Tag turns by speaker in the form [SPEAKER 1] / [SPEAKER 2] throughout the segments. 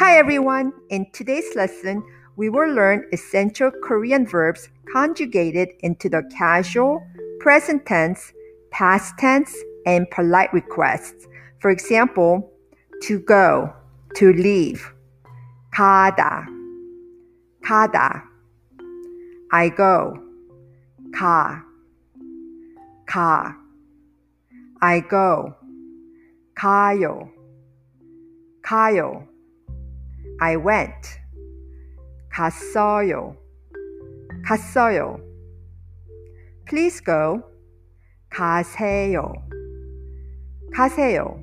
[SPEAKER 1] Hi everyone! In today's lesson, we will learn essential Korean verbs conjugated into the casual, present tense, past tense, and polite requests. For example, to go, to leave, 가다, 가다, I go, 가, 가, I go, 가요, 가요. I went. 갔어요. 갔어요. Please go. 가세요. 가세요.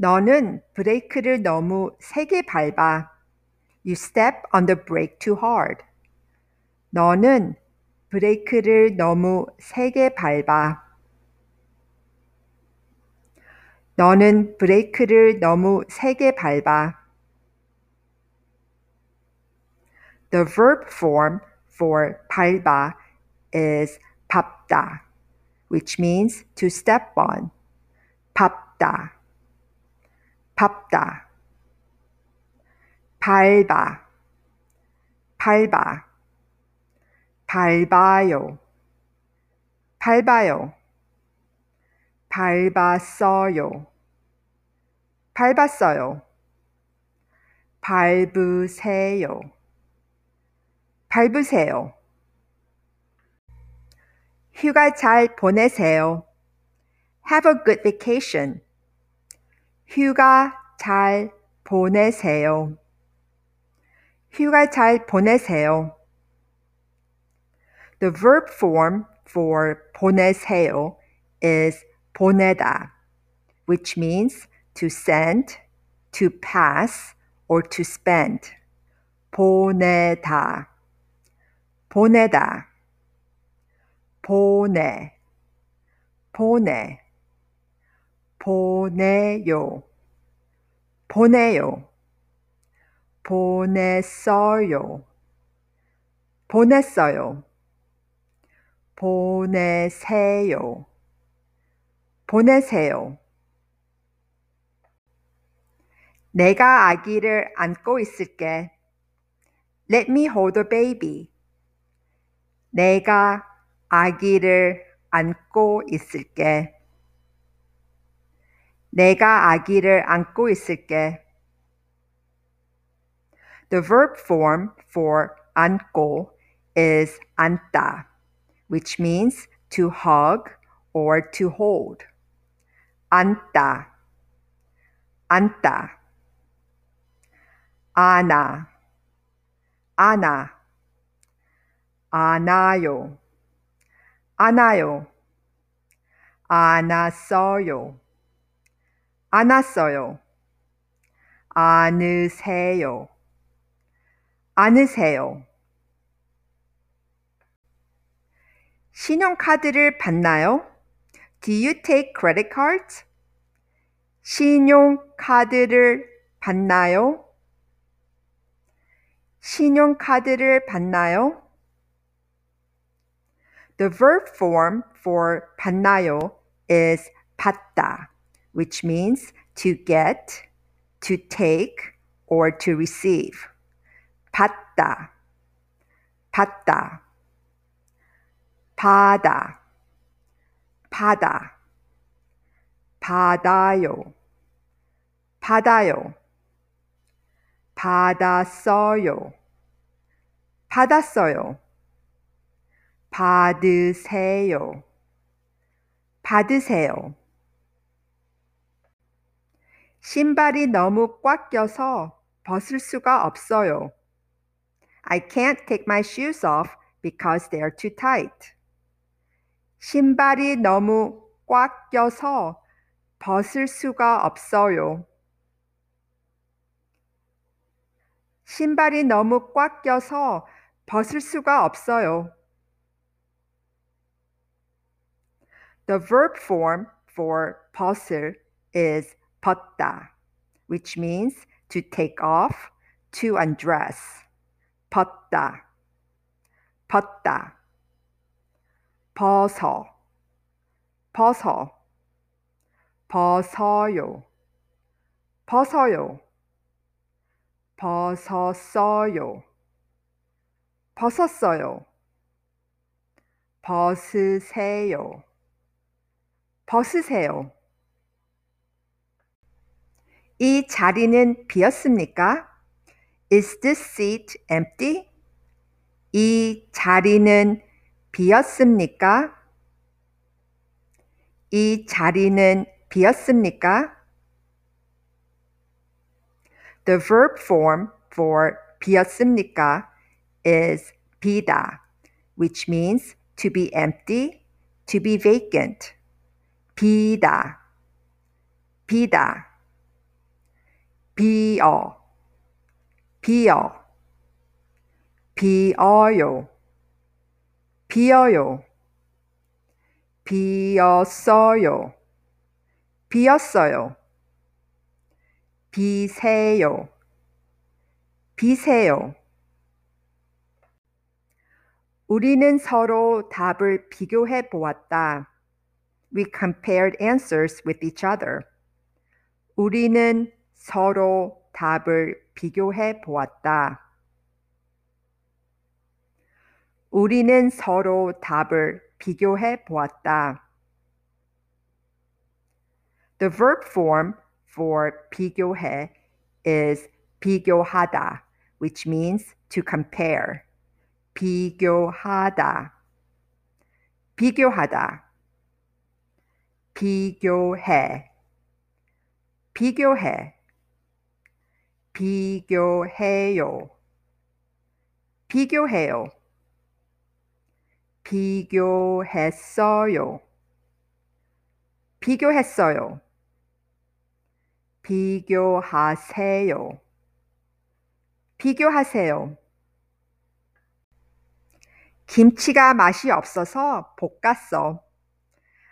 [SPEAKER 2] 너는 브레이크를 너무 세게 밟아. You step on the brake too hard. 너는 브레이크를 너무 세게 밟아. 너는 브레이크를 너무 세게 밟아.
[SPEAKER 1] The verb form for 밟아 is 밟다, which means to step on. 밟다. 밟다 밟아 밟아 밟아요 밟아요 밟았어요 밟았어요 밟으세요 밟으세요 휴가 잘 보내세요 Have a good vacation. 휴가 잘 보내세요. 휴가 잘 보내세요. The verb form for 보내세요 is 보내다, which means to send, to pass, or to spend. 보내다, 보내다, 보내, 보내. 보내요. 보내요. 보냈어요. 보냈어요. 보내세요. 보내세요. 내가 아기를 안고 있을게. Let me hold the baby. 내가 아기를 안고 있을게. 내가 아기를 안고 있을게. The verb form for 안고 is 안다, which means to hug or to hold. 안다, 안다, 안아, 안아, 안아요, 안아요, 안았어요. 안았어요. 안으세요. 안으세요. 신용카드를 받나요? Do you take credit cards? 신용카드를 받나요? 신용카드를 받나요? The verb form for 받나요 is 받다. which means to get, to take, or to receive. 받다, 받다, 받아, 받아, 받아요, 받아요, 받았어요, 받았어요, 받으세요, 받으세요. 신발이 너무 꽉 껴서 벗을 수가 없어요. I can't take my shoes off because they are too tight. 신발이 너무 꽉 껴서 벗을 수가 없어요. 신발이 너무 꽉 껴서 벗을 수가 없어요. The verb form for 벗을 is 벗다 which means to take off, to undress. 벗다 벗다 벗어 벗어 벗어요 벗어요 벗었어요 벗었어요 벗으세요 벗으세요 이 자리는 비었습니까? Is this seat empty? 이 자리는 비었습니까? 이 자리는 비었습니까? The verb form for 비었습니까 is 비다, which means to be empty, to be vacant. 비다, 비다. 비어 비어 비어요 비어요 비었어요 비었어요 비세요 비세요 우리는 서로 답을 비교해 보았다. We compared answers with each other. 우리는 서로 답을 비교해 보았다. 우리는 서로 답을 비교해 보았다. The verb form for 비교해 is 비교하다, which means to compare. 비교하다. 비교하다. 비교해. 비교해. 비교해요. 비교해요. 비교했어요. 비교했어요. 비교하세요. 비교하세요. 김치가 맛이 없어서 볶았어.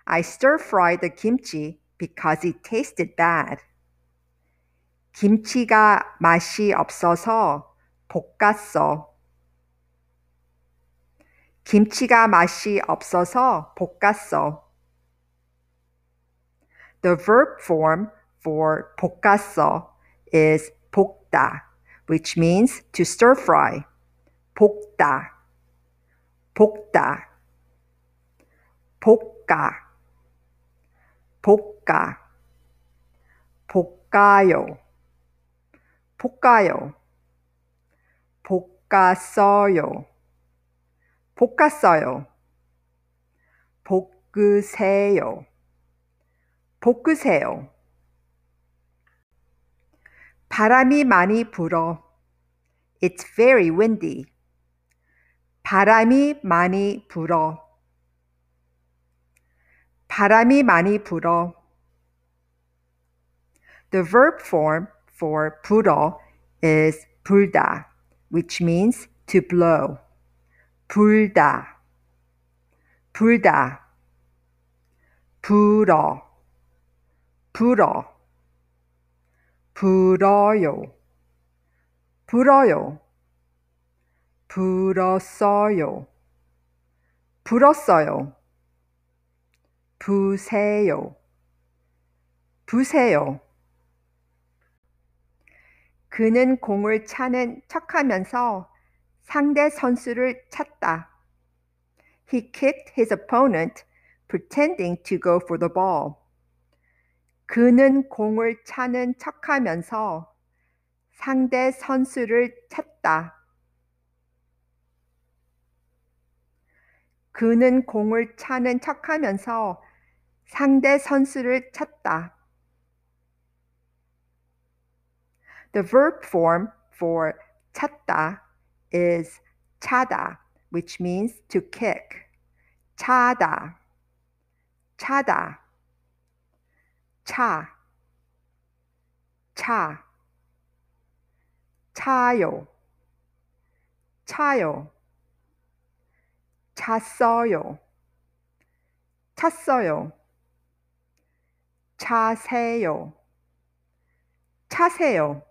[SPEAKER 1] I stir fried the kimchi because it tasted bad. 김치가 맛이 없어서 볶았어. 김치가 맛이 없어서 볶았어. The verb form for 볶았어 is 볶다, which means to stir fry. 볶다, 볶다, 볶아, 볶아, 볶아요. 볶아요. 볶았어요. 볶았어요. 볶으세요. 볶으세요. 바람이 많이 불어. It's very windy. 바람이 많이 불어. 바람이 많이 불어. The verb form for 불어 is 불다, which means to blow. 불다, 불다, 불어, 불어, 불어요, 불어요, 불었어요, 불었어요, 부세요, 부세요. 그는 공을 차는 척하면서 상대 선수를 찾다 He kicked his opponent pretending to go for the ball. 그는 공을 차는 척하면서 상대 선수를 찼다. 그는 공을 차는 척하면서 상대 선수를 찼다. The verb form for 찾다 is 차다, which means to kick. 차다, 차다, 차, 차, 차요, 차요, 찼어요, 찼어요, 차세요, 차세요.